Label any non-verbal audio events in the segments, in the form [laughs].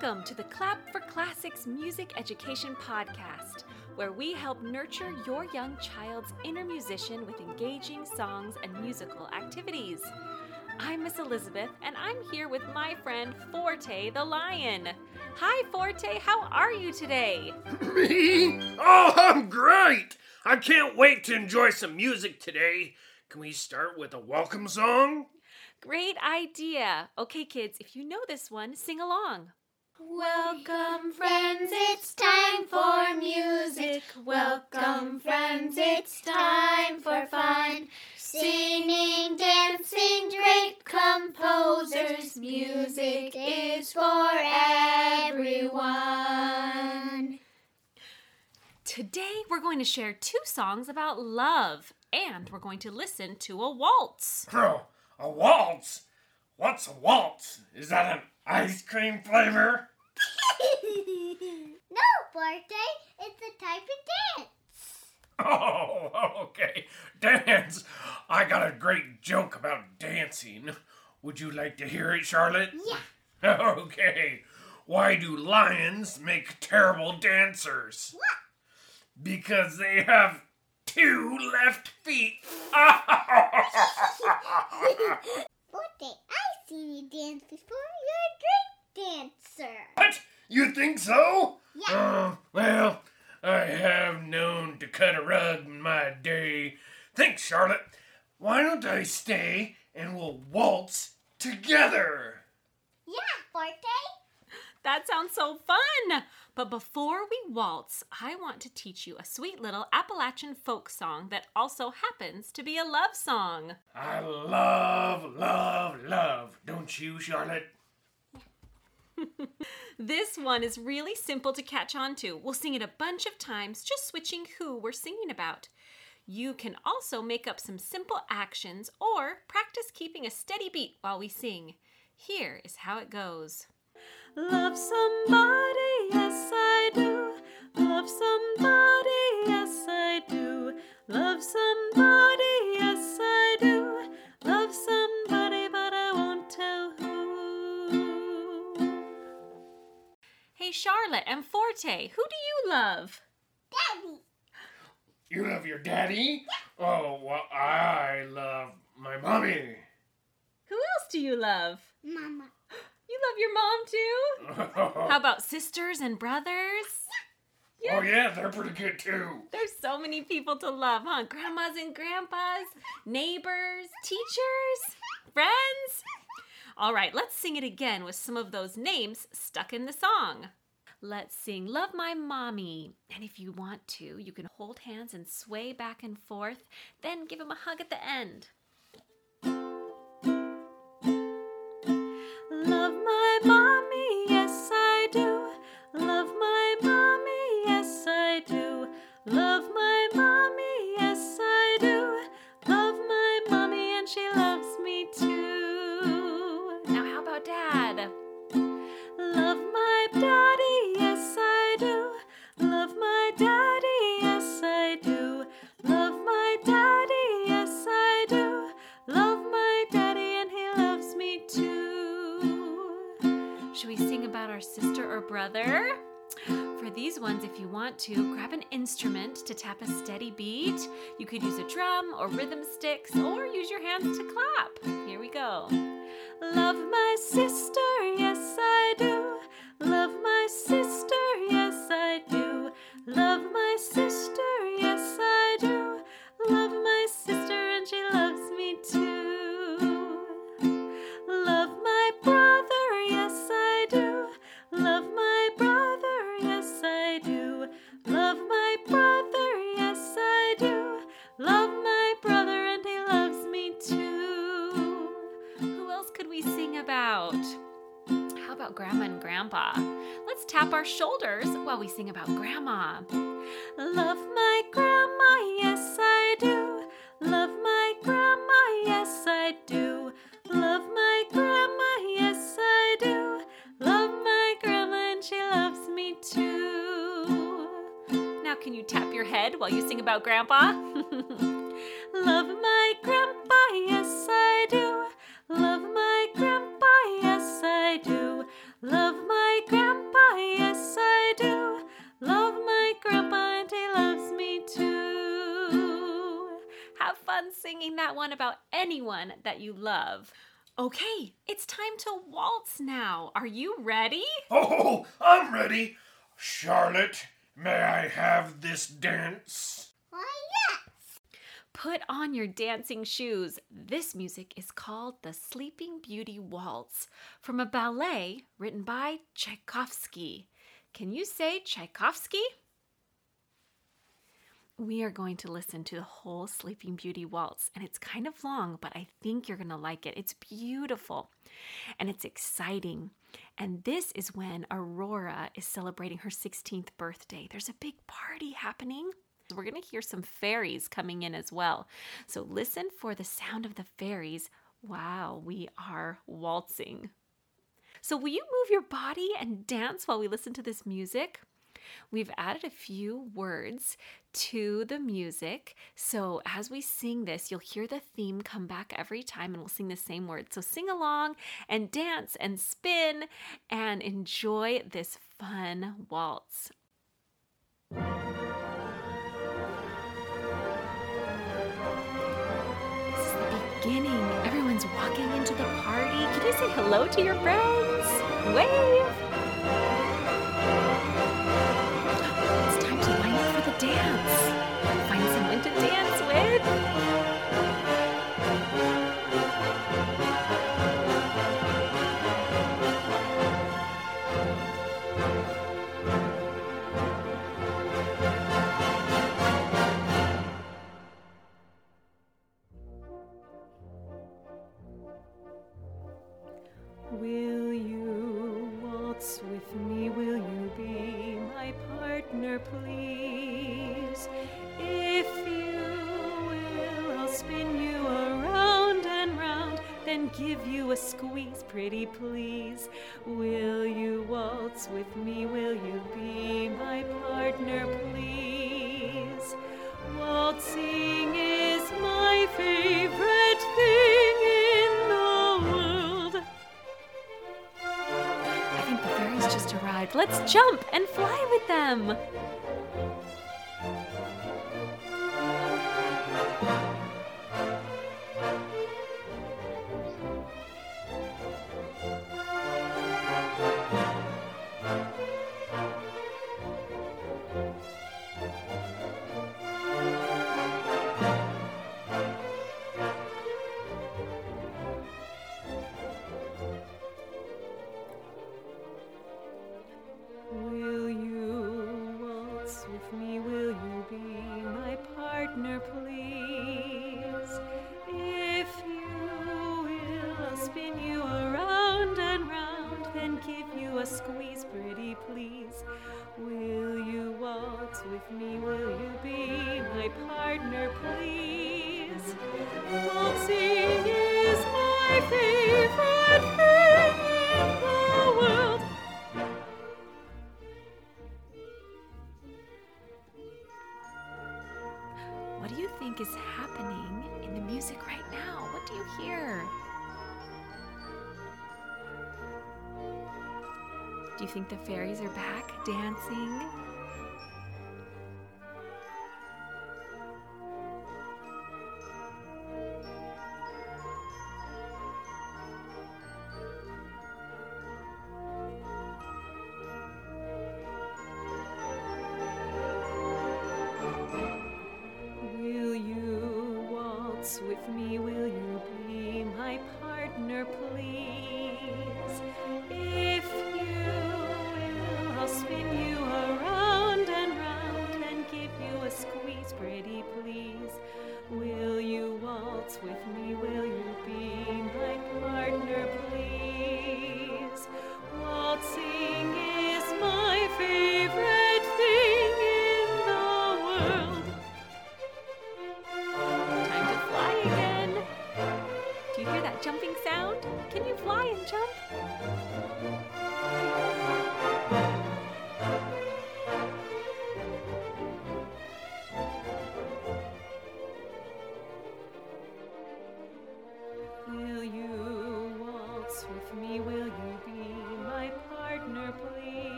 Welcome to the Clap for Classics Music Education Podcast, where we help nurture your young child's inner musician with engaging songs and musical activities. I'm Miss Elizabeth, and I'm here with my friend Forte the Lion. Hi, Forte, how are you today? [clears throat] Me? Oh, I'm great! I can't wait to enjoy some music today. Can we start with a welcome song? Great idea. Okay, kids, if you know this one, sing along. Welcome, friends, it's time for music. Welcome, friends, it's time for fun. Singing, dancing, great composers. Music is for everyone. Today, we're going to share two songs about love, and we're going to listen to a waltz. Oh, a waltz? What's a waltz? Is that an ice cream flavor? [laughs] no, Forte, it's a type of dance. Oh, [laughs] okay. Dance. I got a great joke about dancing. Would you like to hear it, Charlotte? Yeah. [laughs] Okay. Why do lions make terrible dancers? What? Because they have two left feet. Forte, I've seen you dance before. You're a great dancer. what? You think so? Yeah. Uh, well, I have known to cut a rug in my day. Thanks, Charlotte. Why don't I stay and we'll waltz together? Yeah, Forte. That sounds so fun! But before we waltz, I want to teach you a sweet little Appalachian folk song that also happens to be a love song. I love, love, love. Don't you, Charlotte? This one is really simple to catch on to. We'll sing it a bunch of times, just switching who we're singing about. You can also make up some simple actions or practice keeping a steady beat while we sing. Here is how it goes. Love somebody, yes I do. Love somebody, yes I do. Love somebody, and Forte, who do you love? Daddy. You love your daddy? Oh, well, I love my mommy. Who else do you love? Mama. [gasps] You love your mom too? [laughs] How about sisters and brothers? Oh yeah, they're pretty good too. There's so many people to love, huh? Grandmas and grandpas, neighbors, teachers, friends. All right, let's sing it again with some of those names stuck in the song. Let's sing Love My Mommy. And if you want to, you can hold hands and sway back and forth, then give him a hug at the end. Love my mommy, yes I do. Love my mommy, yes I do. Love my you want to, grab an instrument to tap a steady beat. You could use a drum or rhythm sticks or use your hands to clap. Here we go. Love my sister, yes I do. Love my sister, yes I do. Love my sister, Let's our shoulders while we sing about Grandma. Love my grandma, yes I do. Love my grandma, yes I do. Love my grandma, yes I do. Love my grandma, and she loves me too. Now, can you tap your head while you sing about Grandpa? [laughs] Love my love. Okay, it's time to waltz now. Are you ready? Oh, I'm ready. Charlotte, may I have this dance? Why, yes. Put on your dancing shoes. This music is called the Sleeping Beauty Waltz from a ballet written by Tchaikovsky. Can you say Tchaikovsky? We are going to listen to the whole Sleeping Beauty Waltz, and it's kind of long, but I think you're going to like it. It's beautiful and it's exciting. And this is when Aurora is celebrating her 16th birthday. There's a big party happening. We're going to hear some fairies coming in as well. So listen for the sound of the fairies while we are waltzing. So, will you move your body and dance while we listen to this music? We've added a few words to the music. So as we sing this, you'll hear the theme come back every time and we'll sing the same words. So sing along and dance and spin and enjoy this fun waltz. Beginning. Everyone's walking into the party. Can you say hello to your friends? Wave. Then give you a squeeze, pretty please. Will you waltz with me? Will you be my partner, please? Waltzing is my favorite thing in the world. I think the fairies just arrived. Let's jump and fly with them. What do you think is happening in the music right now? What do you hear? Do you think the fairies are back dancing? Waltz with me? Will you be my partner, please? If you will, I'll spin you around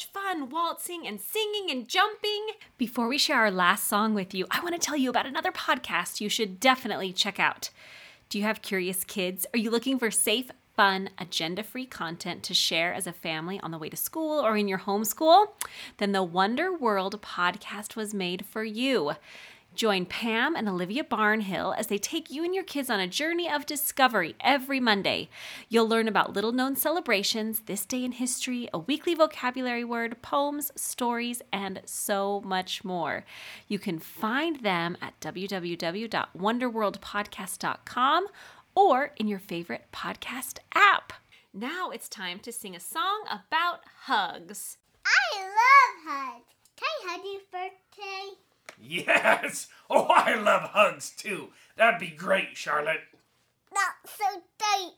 much fun, waltzing and singing and jumping. Before we share our last song with you, I want to tell you about another podcast you should definitely check out. Do you have curious kids? Are you looking for safe, fun, agenda free content to share as a family on the way to school or in your homeschool? Then the Wonder World podcast was made for you. Join Pam and Olivia Barnhill as they take you and your kids on a journey of discovery every Monday. You'll learn about little known celebrations, this day in history, a weekly vocabulary word, poems, stories, and so much more. You can find them at www.wonderworldpodcast.com or in your favorite podcast app. Now it's time to sing a song about hugs. I love hugs. Can I hug you birthday? Yes! [laughs] Oh, I love hugs too. That'd be great, Charlotte. Not so tight.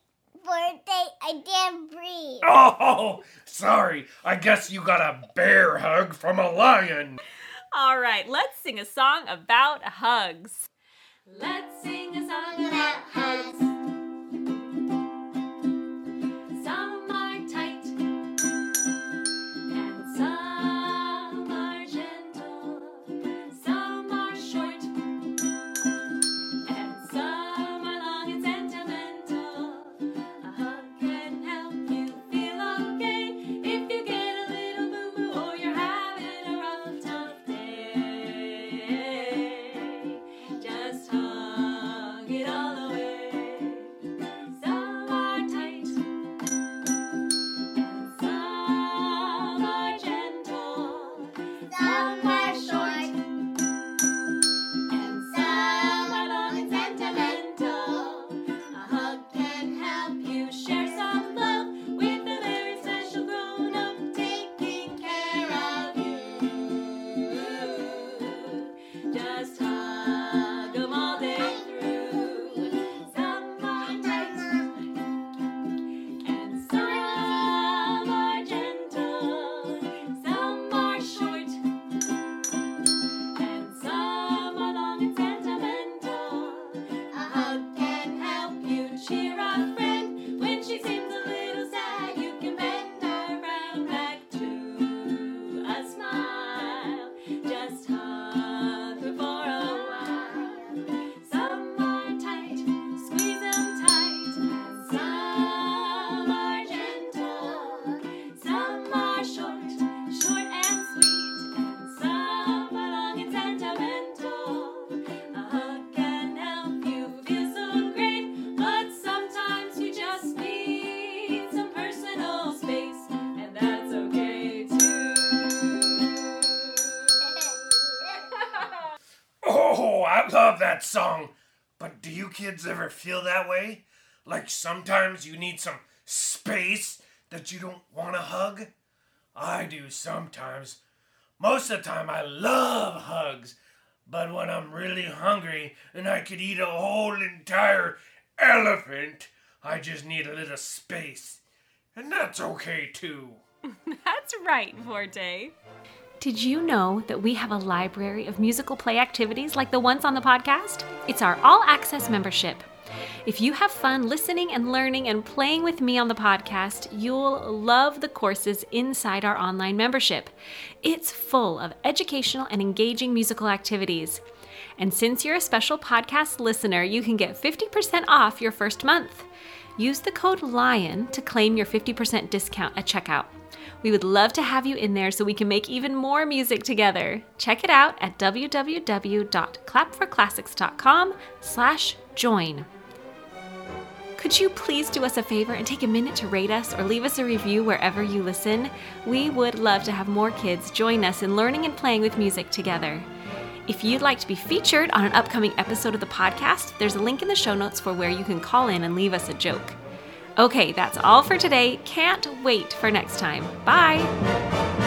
Birthday, I can't breathe. [laughs] Oh, sorry. I guess you got a bear hug from a lion. All right, let's sing a song about hugs. Let's sing a song song. But do you kids ever feel that way? Like sometimes you need some space that you don't want to hug? I do sometimes. Most of the time, I love hugs. But when I'm really hungry and I could eat a whole entire elephant, I just need a little space. And that's okay too. [laughs] That's right, Forte. Did you know that we have a library of musical play activities like the ones on the podcast? It's our all access membership. If you have fun listening and learning and playing with me on the podcast, you'll love the courses inside our online membership. It's full of educational and engaging musical activities. And since you're a special podcast listener, you can get 50% off your first month. Use the code LION to claim your 50% discount at checkout. We would love to have you in there so we can make even more music together. Check it out at www.clapforclassics.com slash join. Could you please do us a favor and take a minute to rate us or leave us a review wherever you listen? We would love to have more kids join us in learning and playing with music together. If you'd like to be featured on an upcoming episode of the podcast, there's a link in the show notes for where you can call in and leave us a joke. Okay, that's all for today. Can't wait for next time. Bye.